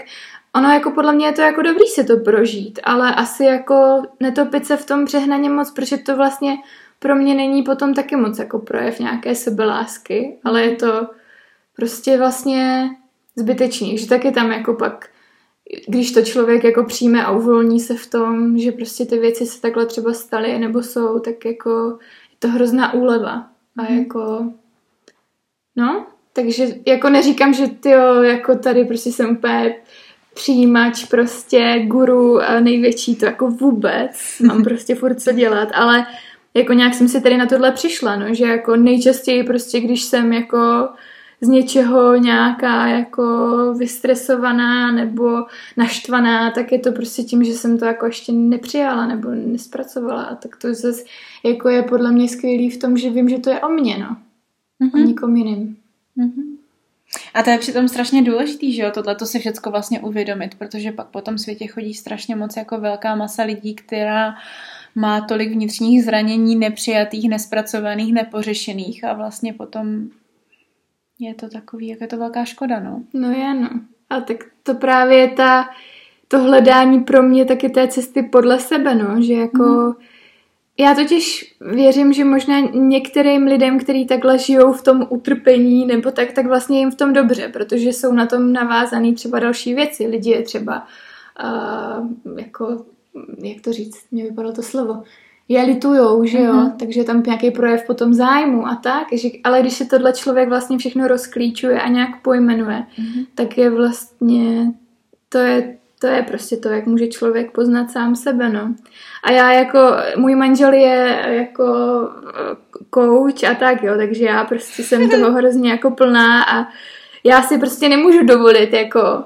ono jako podle mě je to jako dobrý si to prožít, ale asi jako netopit se v tom přehnaně moc, protože to vlastně pro mě není potom taky moc jako projev nějaké sebelásky, ale je to prostě vlastně zbytečný, že taky tam jako pak když to člověk jako přijme a uvolní se v tom, že prostě ty věci se takhle třeba staly nebo jsou, tak jako je to hrozná úleva. A mm. jako no, takže jako neříkám, že ty jako tady prostě jsem úplně přijímač, prostě guru největší, to jako vůbec, mám prostě furt co dělat, ale jako nějak jsem si tady na tohle přišla, no, že jako nejčastěji prostě, když jsem jako z něčeho nějaká jako vystresovaná nebo naštvaná, tak je to prostě tím, že jsem to jako ještě nepřijala nebo nespracovala. A tak to zase jako je podle mě skvělý v tom, že vím, že to je o mně, no. Mm-hmm. O nikom jiným. Mm-hmm. A to je přitom strašně důležitý, že jo, tohle to si všechno vlastně uvědomit, protože pak po tom světě chodí strašně moc jako velká masa lidí, která má tolik vnitřních zranění, nepřijatých, nespracovaných, nepořešených a vlastně potom je to takový, jak je to velká škoda, no. No je, no. A tak to právě je ta, to hledání pro mě taky té cesty podle sebe, no, že jako mm. já totiž věřím, že možná některým lidem, kteří takhle žijou v tom utrpení nebo tak, tak vlastně jim v tom dobře, protože jsou na tom navázaný třeba další věci. Lidi je třeba uh, jako, jak to říct, mě vypadalo to slovo, je litujou, že jo, mm-hmm. takže tam nějaký projev potom zájmu a tak, že, ale když se tohle člověk vlastně všechno rozklíčuje a nějak pojmenuje, mm-hmm. tak je vlastně, to je, to je prostě to, jak může člověk poznat sám sebe, no. A já jako, můj manžel je jako eh, coach a tak, jo, takže já prostě jsem toho hrozně jako plná a já si prostě nemůžu dovolit jako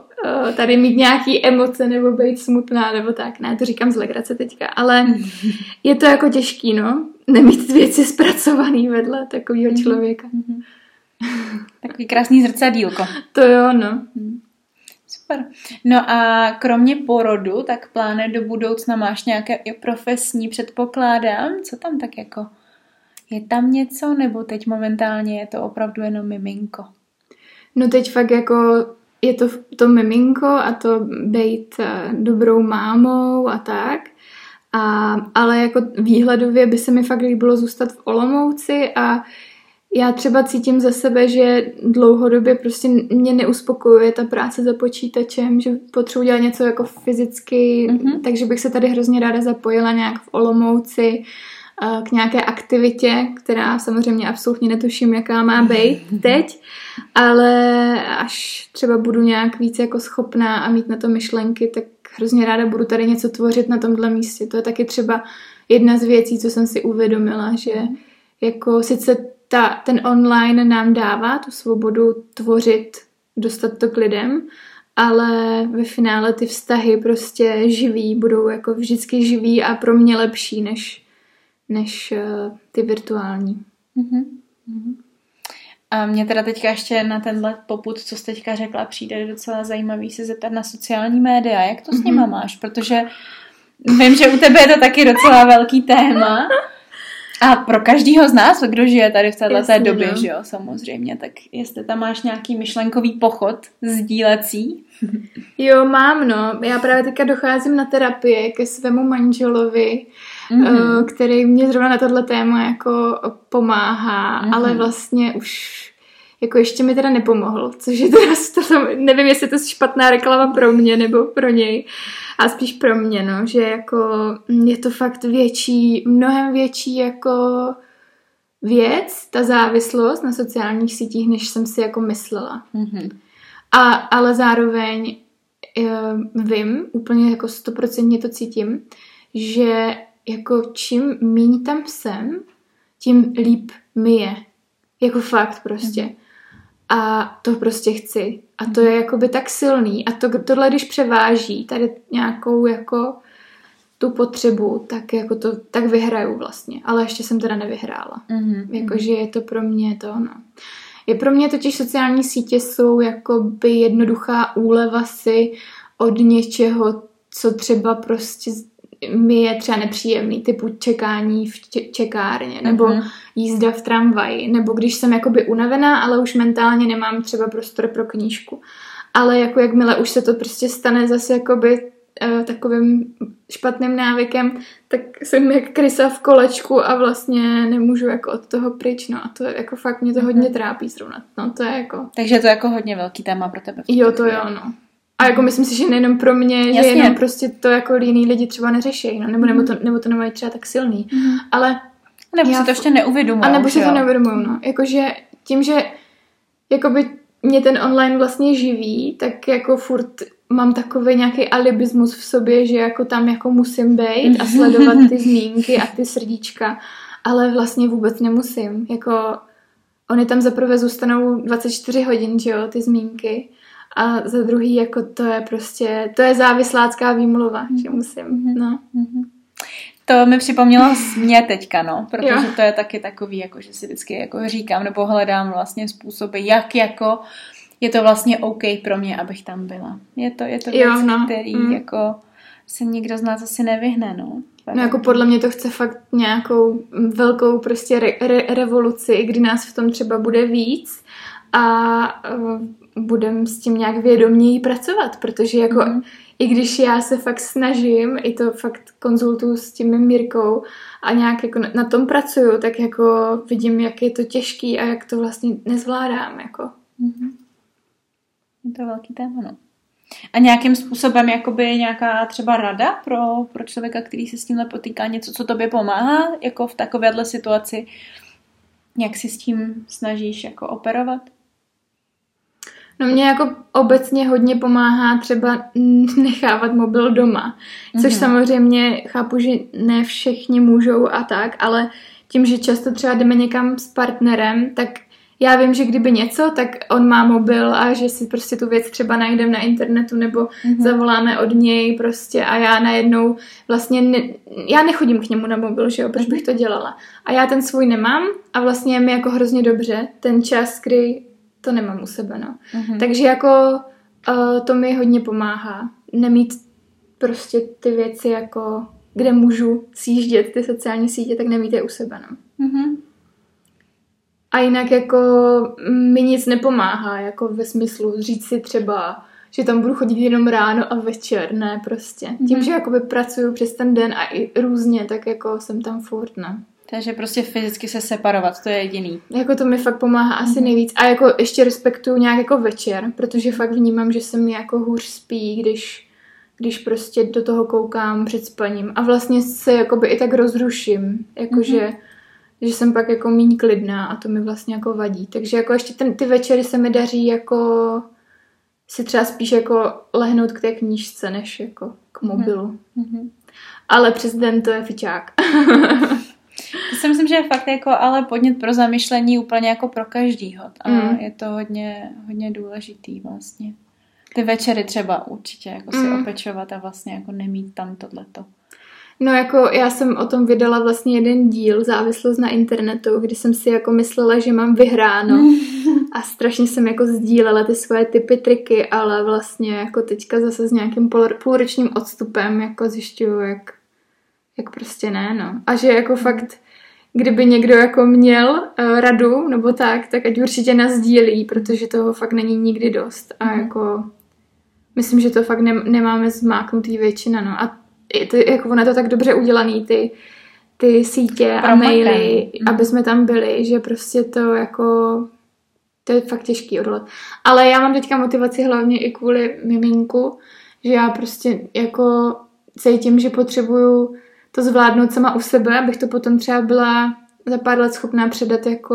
tady mít nějaký emoce nebo být smutná nebo tak. Ne, to říkám z legrace teďka, ale je to jako těžký, no. Nemít věci zpracovaný vedle takového mhm. člověka. Takový krásný zrcadílko. To jo, no. Mhm. Super. No a kromě porodu, tak plány do budoucna máš nějaké profesní, předpokládám. Co tam tak jako? Je tam něco, nebo teď momentálně je to opravdu jenom miminko? No teď fakt jako je to to miminko a to být eh, dobrou mámou a tak. A, ale jako výhledově by se mi fakt líbilo zůstat v Olomouci a já třeba cítím za sebe, že dlouhodobě prostě mě neuspokojuje ta práce za počítačem, že potřebuji dělat něco jako fyzicky, mm-hmm. takže bych se tady hrozně ráda zapojila nějak v Olomouci k nějaké aktivitě, která samozřejmě absolutně netuším, jaká má být teď, ale až třeba budu nějak víc jako schopná a mít na to myšlenky, tak hrozně ráda budu tady něco tvořit na tomhle místě. To je taky třeba jedna z věcí, co jsem si uvědomila, že jako sice ta, ten online nám dává tu svobodu tvořit dostat to k lidem, ale ve finále ty vztahy prostě živí, budou jako vždycky živí a pro mě lepší než, než uh, ty virtuální. Mm-hmm. A mě teda teďka ještě na tenhle poput, co jsi teďka řekla, přijde docela zajímavý se zeptat na sociální média. Jak to s nima mm-hmm. máš? Protože vím, že u tebe je to taky docela velký téma. A pro každýho z nás, kdo žije tady v této době, no. že jo, samozřejmě, tak jestli tam máš nějaký myšlenkový pochod sdílecí. Jo, mám, no. Já právě teďka docházím na terapie ke svému manželovi, mm-hmm. který mě zrovna na tohle téma jako pomáhá, mm-hmm. ale vlastně už jako ještě mi teda nepomohl, což je teda, to, nevím, jestli to je špatná reklama pro mě nebo pro něj, a spíš pro mě, no, že jako je to fakt větší, mnohem větší jako věc, ta závislost na sociálních sítích, než jsem si jako myslela. Mm-hmm. A, ale zároveň uh, vím, úplně jako stoprocentně to cítím, že jako čím míň tam jsem, tím líp mi je. Jako fakt prostě. Mm-hmm. A to prostě chci. A to je jakoby tak silný. A to, tohle, když převáží tady nějakou jako tu potřebu, tak jako to, tak vyhraju vlastně. Ale ještě jsem teda nevyhrála. Mm-hmm. Jakože je to pro mě to, no. Je pro mě totiž sociální sítě jsou jakoby jednoduchá úleva si od něčeho, co třeba prostě mi je třeba nepříjemný, typu čekání v čekárně, nebo uh-huh. jízda v tramvaji, nebo když jsem jakoby unavená, ale už mentálně nemám třeba prostor pro knížku. Ale jako jakmile už se to prostě stane zase jakoby uh, takovým špatným návykem, tak jsem jak krysa v kolečku a vlastně nemůžu jako od toho pryč, no a to jako fakt mě to hodně mhm. trápí zrovna, no to je jako... Takže to je jako hodně velký téma pro tebe. Jo, to jo, no. A jako myslím si, že nejenom pro mě, Jasně. že jenom prostě to jako jiný lidi třeba neřeší, no, nebo, nebo, to, nebo to nemají třeba tak silný. Mm. Ale nebo si to ještě neuvědomují. A nebo si to neuvědomují, no. Jakože tím, že jakoby mě ten online vlastně živí, tak jako furt mám takový nějaký alibismus v sobě, že jako tam jako musím být a sledovat ty zmínky a ty srdíčka, ale vlastně vůbec nemusím. Jako oni tam zaprvé zůstanou 24 hodin, že jo, ty zmínky a za druhý, jako to je prostě, to je závislácká výmluva, že musím, mm-hmm. no. Mm-hmm. To mi připomnělo mě teďka, no, protože jo. to je taky takový, jako že si vždycky jako říkám, nebo hledám vlastně způsoby, jak jako je to vlastně OK pro mě, abych tam byla. Je to, je to věc, jo, no. který mm. jako se nikdo z nás asi nevyhne, no. No jako podle mě to chce fakt nějakou velkou prostě re, re, revoluci, kdy nás v tom třeba bude víc a uh, budem s tím nějak vědoměji pracovat, protože jako mm. i když já se fakt snažím, i to fakt konzultuju s tím Mirkou a nějak jako na tom pracuju, tak jako vidím, jak je to těžký a jak to vlastně nezvládám, jako. Mm. Je to velký téma, no. A nějakým způsobem jakoby nějaká třeba rada pro, pro člověka, který se s tímhle potýká, něco, co tobě pomáhá, jako v takovéhle situaci, jak si s tím snažíš jako operovat? No mě jako obecně hodně pomáhá třeba nechávat mobil doma, což mm-hmm. samozřejmě chápu, že ne všichni můžou a tak, ale tím, že často třeba jdeme někam s partnerem, tak já vím, že kdyby něco, tak on má mobil a že si prostě tu věc třeba najdem na internetu nebo mm-hmm. zavoláme od něj prostě a já najednou vlastně, ne, já nechodím k němu na mobil, že jo, proč bych to dělala. A já ten svůj nemám a vlastně je mi jako hrozně dobře ten čas, kdy to nemám u sebe, no. Mm-hmm. Takže jako uh, to mi hodně pomáhá. Nemít prostě ty věci jako, kde můžu sjíždět ty sociální sítě, tak nemít je u sebe, no. Mm-hmm. A jinak jako mi nic nepomáhá, jako ve smyslu říct si třeba, že tam budu chodit jenom ráno a večer, ne prostě. Mm-hmm. Tím, že jakoby pracuju přes ten den a i různě, tak jako jsem tam furt, ne. Takže prostě fyzicky se separovat, to je jediný. Jako to mi fakt pomáhá asi mm-hmm. nejvíc. A jako ještě respektuju nějak jako večer, protože fakt vnímám, že se mi jako hůř spí, když, když prostě do toho koukám před spaním. A vlastně se jakoby i tak rozruším, jakože mm-hmm. že jsem pak jako méně klidná a to mi vlastně jako vadí. Takže jako ještě ten, ty večery se mi daří jako si třeba spíš jako lehnout k té knížce, než jako k mobilu. Mm-hmm. Ale přes den to je fičák. Ty si myslím, že je fakt jako ale podnět pro zamyšlení úplně jako pro každýho. A mm. je to hodně, hodně důležitý vlastně. Ty večery třeba určitě jako si mm. opečovat a vlastně jako nemít tam tohleto. No jako já jsem o tom vydala vlastně jeden díl, závislost na internetu, kdy jsem si jako myslela, že mám vyhráno a strašně jsem jako sdílela ty svoje typy, triky, ale vlastně jako teďka zase s nějakým půl, půlročním odstupem jako zjišťuju, jak, jak prostě ne, no. A že jako fakt, kdyby někdo jako měl uh, radu nebo tak, tak ať určitě nás sdílí, protože toho fakt není nikdy dost a mm. jako myslím, že to fakt ne, nemáme zmáknutý většina, no. A to, jako ono je to tak dobře udělaný, ty, ty sítě a maily, mm. aby jsme tam byli, že prostě to jako to je fakt těžký odolat. Ale já mám teďka motivaci hlavně i kvůli miminku, že já prostě jako cítím, že potřebuju to zvládnout sama u sebe, abych to potom třeba byla za pár let schopná předat jako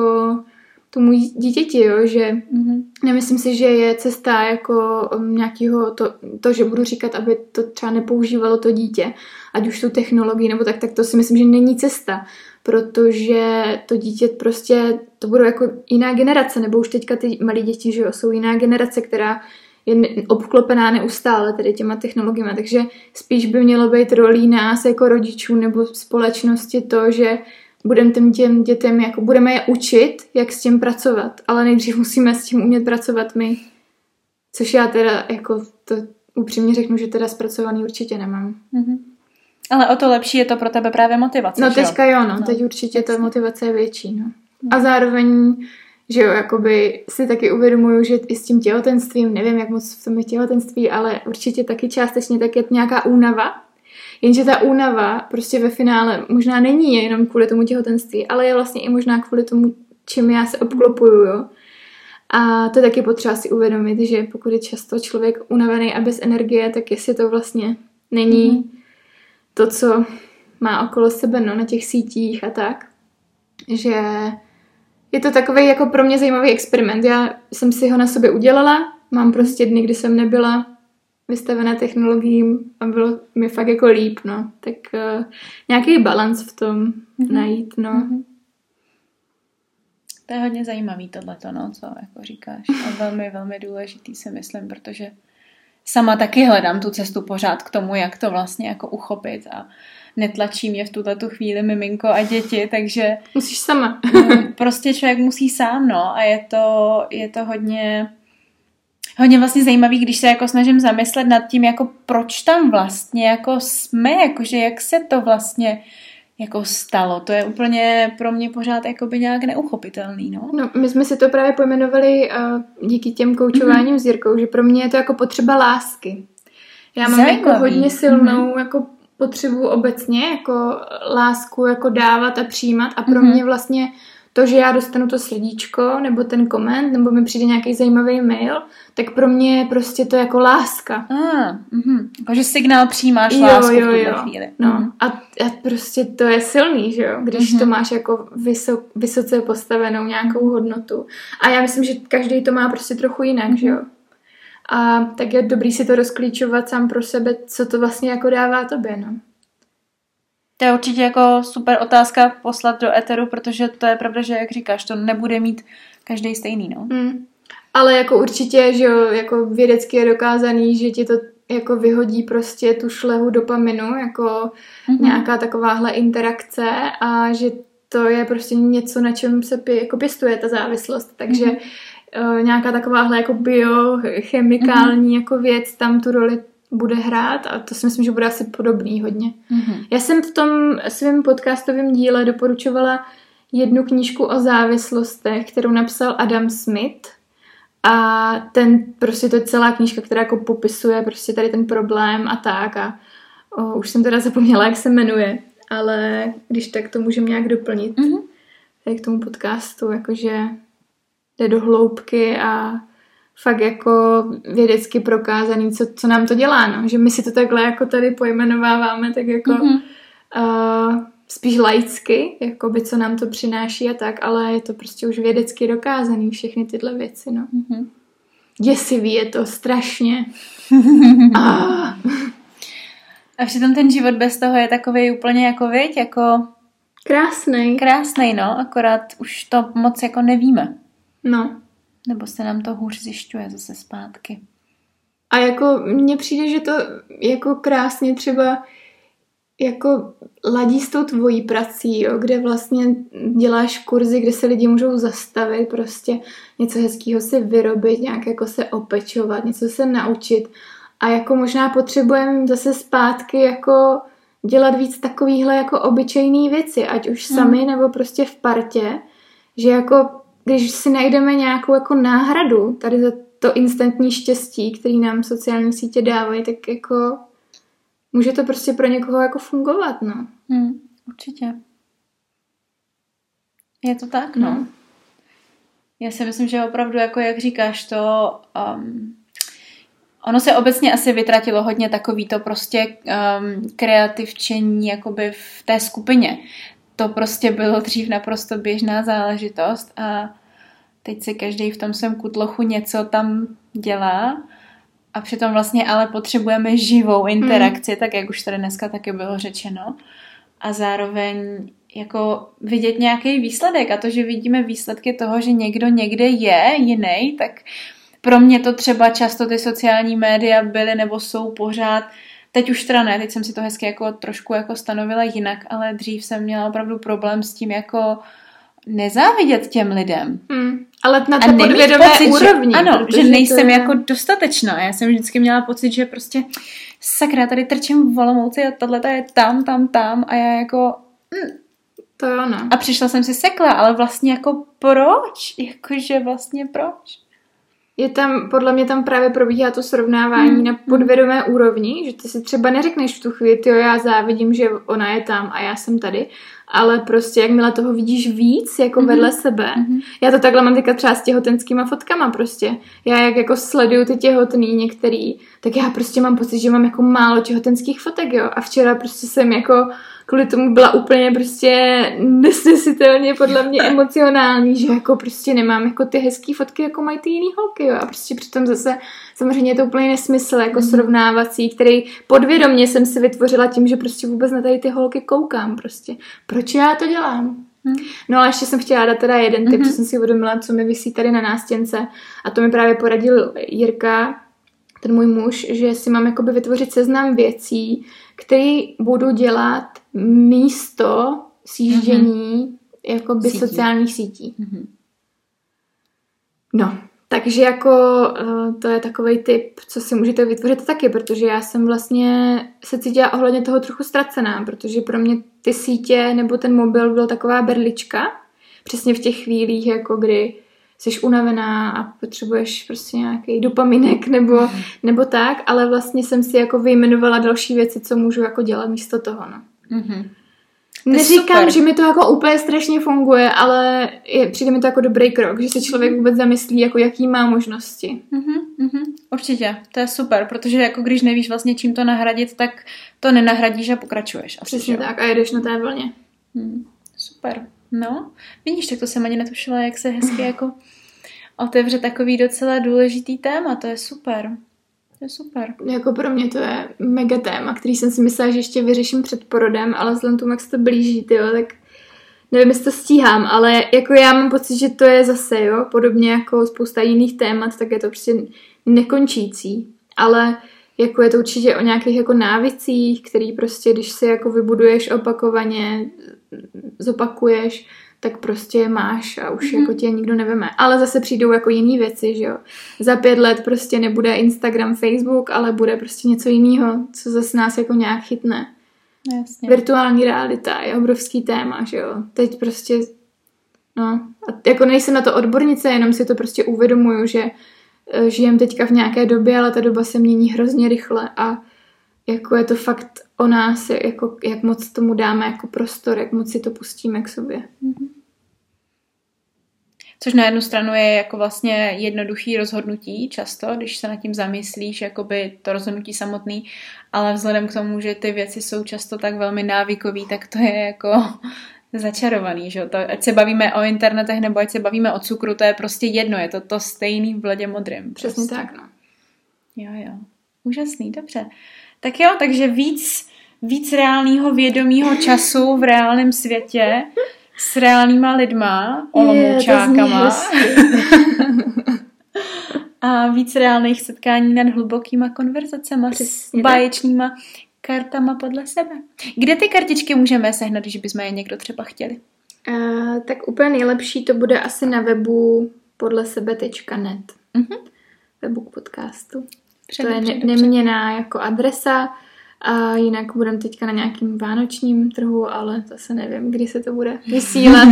tomu dítěti, jo, že mm-hmm. nemyslím si, že je cesta jako um, nějakého to, to, že budu říkat, aby to třeba nepoužívalo to dítě, ať už tu technologii nebo tak, tak to si myslím, že není cesta, protože to dítě prostě, to budou jako jiná generace, nebo už teďka ty malí děti, že jo, jsou jiná generace, která je obklopená neustále tedy těma technologiemi, takže spíš by mělo být rolí nás jako rodičů nebo společnosti to, že budeme těm, těm dětem, jako budeme je učit, jak s tím pracovat, ale nejdřív musíme s tím umět pracovat my. Což já teda, jako to upřímně řeknu, že teda zpracovaný určitě nemám. Mm-hmm. Ale o to lepší je to pro tebe právě motivace, No teďka jo, no, no. teď určitě ta motivace je větší, no. Mm. A zároveň, že jo, jakoby si taky uvědomuju, že i s tím těhotenstvím, nevím, jak moc v tom je těhotenství, ale určitě taky částečně tak je nějaká únava, Jenže ta únava prostě ve finále možná není jenom kvůli tomu těhotenství, ale je vlastně i možná kvůli tomu, čím já se obklopuju, jo. A to taky potřeba si uvědomit, že pokud je často člověk unavený a bez energie, tak jestli to vlastně není mm-hmm. to, co má okolo sebe, no, na těch sítích a tak, že je to takový jako pro mě zajímavý experiment. Já jsem si ho na sobě udělala, mám prostě dny, kdy jsem nebyla vystavená technologiím a bylo mi fakt jako líp, no. Tak uh, nějaký balans v tom mm-hmm. najít, no. Mm-hmm. To je hodně zajímavý tohleto, no, co jako říkáš. A velmi, velmi důležitý si myslím, protože sama taky hledám tu cestu pořád k tomu, jak to vlastně jako uchopit a netlačí mě v tuto tu chvíli miminko a děti, takže... Musíš sama. No, prostě člověk musí sám, no, a je to, je to hodně hodně vlastně zajímavý, když se jako snažím zamyslet nad tím, jako proč tam vlastně jako jsme, jakože jak se to vlastně jako stalo. To je úplně pro mě pořád jakoby nějak neuchopitelný, no. No, my jsme si to právě pojmenovali uh, díky těm koučováním mm-hmm. s Jirkou, že pro mě je to jako potřeba lásky. Já mám Zajímavý. jako hodně silnou mm-hmm. jako potřebu obecně, jako lásku jako dávat a přijímat a pro mm-hmm. mě vlastně to, že já dostanu to srdíčko, nebo ten koment, nebo mi přijde nějaký zajímavý mail, tak pro mě je prostě to jako láska. Ah, mm-hmm. Takže signál přijímáš jo, lásku jo, v jo. chvíli. No, mm. a, a prostě to je silný, že jo, když mm-hmm. to máš jako vysok, vysoce postavenou nějakou hodnotu. A já myslím, že každý to má prostě trochu jinak, mm-hmm. že jo. A tak je dobrý si to rozklíčovat sám pro sebe, co to vlastně jako dává tobě, no. To je určitě jako super otázka poslat do Eteru, protože to je pravda, že jak říkáš, to nebude mít každý stejný, no. Mm. Ale jako určitě, že jo, jako vědecky je dokázaný, že ti to jako vyhodí prostě tu šlehu dopaminu, jako mm-hmm. nějaká takováhle interakce a že to je prostě něco, na čem se pě, jako pěstuje ta závislost, takže mm-hmm. uh, nějaká takováhle jako biochemikální mm-hmm. jako věc tam tu roli bude hrát a to si myslím, že bude asi podobný hodně. Mm-hmm. Já jsem v tom svém podcastovém díle doporučovala jednu knížku o závislostech, kterou napsal Adam Smith a ten, prostě to je celá knížka, která jako popisuje prostě tady ten problém a tak a o, už jsem teda zapomněla, jak se jmenuje, ale když tak to můžeme nějak doplnit mm-hmm. tady k tomu podcastu, jakože jde do hloubky a fakt jako vědecky prokázaný, co, co nám to dělá, no. Že my si to takhle jako tady pojmenováváme, tak jako mm-hmm. uh, spíš laicky, jako by co nám to přináší a tak, ale je to prostě už vědecky dokázaný všechny tyhle věci, no. Mm-hmm. Děsivý je to, strašně. ah. A přitom ten život bez toho je takový úplně jako, věď, jako Krásný. Krásný, no, akorát už to moc jako nevíme. No. Nebo se nám to hůř zjišťuje zase zpátky. A jako mně přijde, že to jako krásně třeba jako ladí s tou tvojí prací, jo, kde vlastně děláš kurzy, kde se lidi můžou zastavit, prostě něco hezkého si vyrobit, nějak jako se opečovat, něco se naučit. A jako možná potřebujeme zase zpátky jako dělat víc takovýhle jako obyčejné věci, ať už hmm. sami nebo prostě v partě, že jako když si najdeme nějakou jako náhradu tady za to instantní štěstí, který nám sociální sítě dávají, tak jako může to prostě pro někoho jako fungovat, no. Hmm, určitě. Je to tak, no. no. Já si myslím, že opravdu, jako jak říkáš, to um, ono se obecně asi vytratilo hodně takový to prostě um, kreativčení jakoby v té skupině. To prostě bylo dřív naprosto běžná záležitost a teď si každý v tom svém kutlochu něco tam dělá a přitom vlastně ale potřebujeme živou interakci, mm. tak jak už tady dneska taky bylo řečeno. A zároveň jako vidět nějaký výsledek a to, že vidíme výsledky toho, že někdo někde je jiný, tak pro mě to třeba často ty sociální média byly nebo jsou pořád Teď už teda ne, teď jsem si to hezky jako trošku jako stanovila jinak, ale dřív jsem měla opravdu problém s tím jako nezávidět těm lidem. Hmm. Ale na té podvědomé pocit, úrovni. Že, ano, že nejsem je... jako dostatečná. Já jsem vždycky měla pocit, že prostě sakra, tady trčím v Olomouci a tohle je tam, tam, tam a já jako... Mm. To jo, no. A přišla jsem si sekla, ale vlastně jako proč? Jakože vlastně proč? Je tam, podle mě tam právě probíhá to srovnávání hmm. na podvědomé úrovni, že ty si třeba neřekneš v tu chvíli, jo, já závidím, že ona je tam a já jsem tady, ale prostě jakmile toho vidíš víc, jako mm-hmm. vedle sebe. Mm-hmm. Já to takhle mám teďka třeba s těhotenskýma fotkama prostě. Já jak jako sleduju ty těhotný některý, tak já prostě mám pocit, že mám jako málo těhotenských fotek, jo. A včera prostě jsem jako kvůli tomu byla úplně prostě nesnesitelně podle mě emocionální, že jako prostě nemám jako ty hezké fotky, jako mají ty jiný holky, jo. A prostě přitom zase samozřejmě je to úplně nesmysl, jako mm. srovnávací, který podvědomně jsem si vytvořila tím, že prostě vůbec na tady ty holky koukám prostě. Proč já to dělám? Hmm. No ale ještě jsem chtěla dát teda jeden tip, mm-hmm. jsem si uvědomila, co mi vysí tady na nástěnce a to mi právě poradil Jirka, ten můj muž, že si mám jakoby vytvořit seznam věcí, které budu dělat místo sjíždění mm-hmm. jakoby Sítí. sociálních sítí. Mm-hmm. No, takže jako uh, to je takový tip, co si můžete vytvořit taky, protože já jsem vlastně se cítila ohledně toho trochu ztracená, protože pro mě ty sítě nebo ten mobil byl taková berlička, přesně v těch chvílích, jako kdy jsi unavená a potřebuješ prostě nějaký dopaminek nebo, nebo tak, ale vlastně jsem si jako vyjmenovala další věci, co můžu jako dělat místo toho, no. Mm-hmm. Neříkám, super. že mi to jako úplně strašně funguje, ale je, přijde mi to jako dobrý krok, že se člověk vůbec zamyslí, jako jaký má možnosti. Mm-hmm, mm-hmm, určitě, to je super, protože jako když nevíš vlastně čím to nahradit, tak to nenahradíš a pokračuješ. Asi, Přesně tak a jedeš na té vlně. Mm, super. No, vidíš, tak to jsem ani netušila, jak se hezky jako otevře takový docela důležitý téma, to je super. To je super. Jako pro mě to je mega téma, který jsem si myslela, že ještě vyřeším před porodem, ale vzhledem tomu, jak se to blíží, tyjo, tak nevím, jestli to stíhám, ale jako já mám pocit, že to je zase, jo, podobně jako spousta jiných témat, tak je to prostě nekončící. Ale jako je to určitě o nějakých jako návicích, který prostě, když si jako vybuduješ opakovaně, zopakuješ, tak prostě máš a už mm-hmm. jako tě nikdo neveme. Ale zase přijdou jako jiné věci, že jo. Za pět let prostě nebude Instagram, Facebook, ale bude prostě něco jiného, co zase nás jako nějak chytne. Jasně. Virtuální realita je obrovský téma, že jo. Teď prostě, no, a jako nejsem na to odbornice, jenom si to prostě uvědomuju, že e, žijem teďka v nějaké době, ale ta doba se mění hrozně rychle a jako je to fakt o nás, jako, jak moc tomu dáme jako prostor, jak moc si to pustíme k sobě. Mm-hmm. Což na jednu stranu je jako vlastně jednoduchý rozhodnutí často, když se nad tím zamyslíš, jakoby to rozhodnutí samotný, ale vzhledem k tomu, že ty věci jsou často tak velmi návykový, tak to je jako začarovaný, že to, ať se bavíme o internetech nebo ať se bavíme o cukru, to je prostě jedno, je to to stejný v bledě modrým. Přesně prostě. tak, no. Jo, jo. Úžasný, dobře. Tak jo, takže víc víc reálného vědomího času v reálném světě s reálnýma lidma, olomoučákama. a víc reálných setkání nad hlubokýma konverzacemi s báječnýma kartama podle sebe. Kde ty kartičky můžeme sehnat, když bychom je někdo třeba chtěli? Uh, tak úplně nejlepší to bude asi na webu podle sebe.net. Uh-huh. Webu k podcastu. Před, to je ne- neměná jako adresa a jinak budeme teďka na nějakým vánočním trhu, ale zase nevím, kdy se to bude vysílat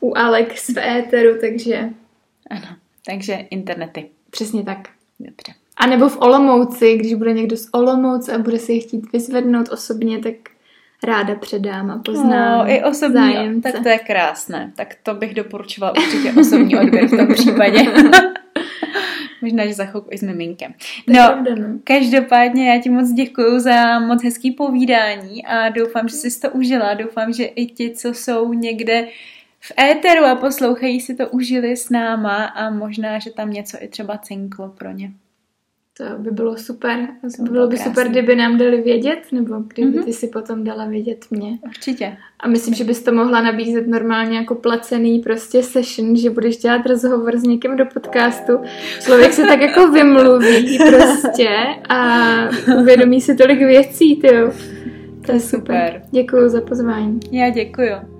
u Alex v éteru, takže... Ano, takže internety. Přesně tak. Dobře. A nebo v Olomouci, když bude někdo z Olomouce a bude si je chtít vyzvednout osobně, tak ráda předám a poznám no, i osobní, zájemce. tak to je krásné. Tak to bych doporučovala určitě osobní odběr v tom případě. Možná, že za chvilku i s miminkem. No, pravda, no, každopádně já ti moc děkuji za moc hezký povídání a doufám, že jsi to užila. Doufám, že i ti, co jsou někde v éteru a poslouchají si to užili s náma a možná, že tam něco i třeba cinklo pro ně. To by bylo super. To by bylo by krásný. super, kdyby nám dali vědět, nebo kdyby mm-hmm. ty si potom dala vědět mě. Určitě. A myslím, že bys to mohla nabízet normálně jako placený prostě session, že budeš dělat rozhovor s někým do podcastu. Člověk se tak jako vymluví prostě a uvědomí si tolik věcí, ty To, to je super. super. Děkuji za pozvání. Já děkuji.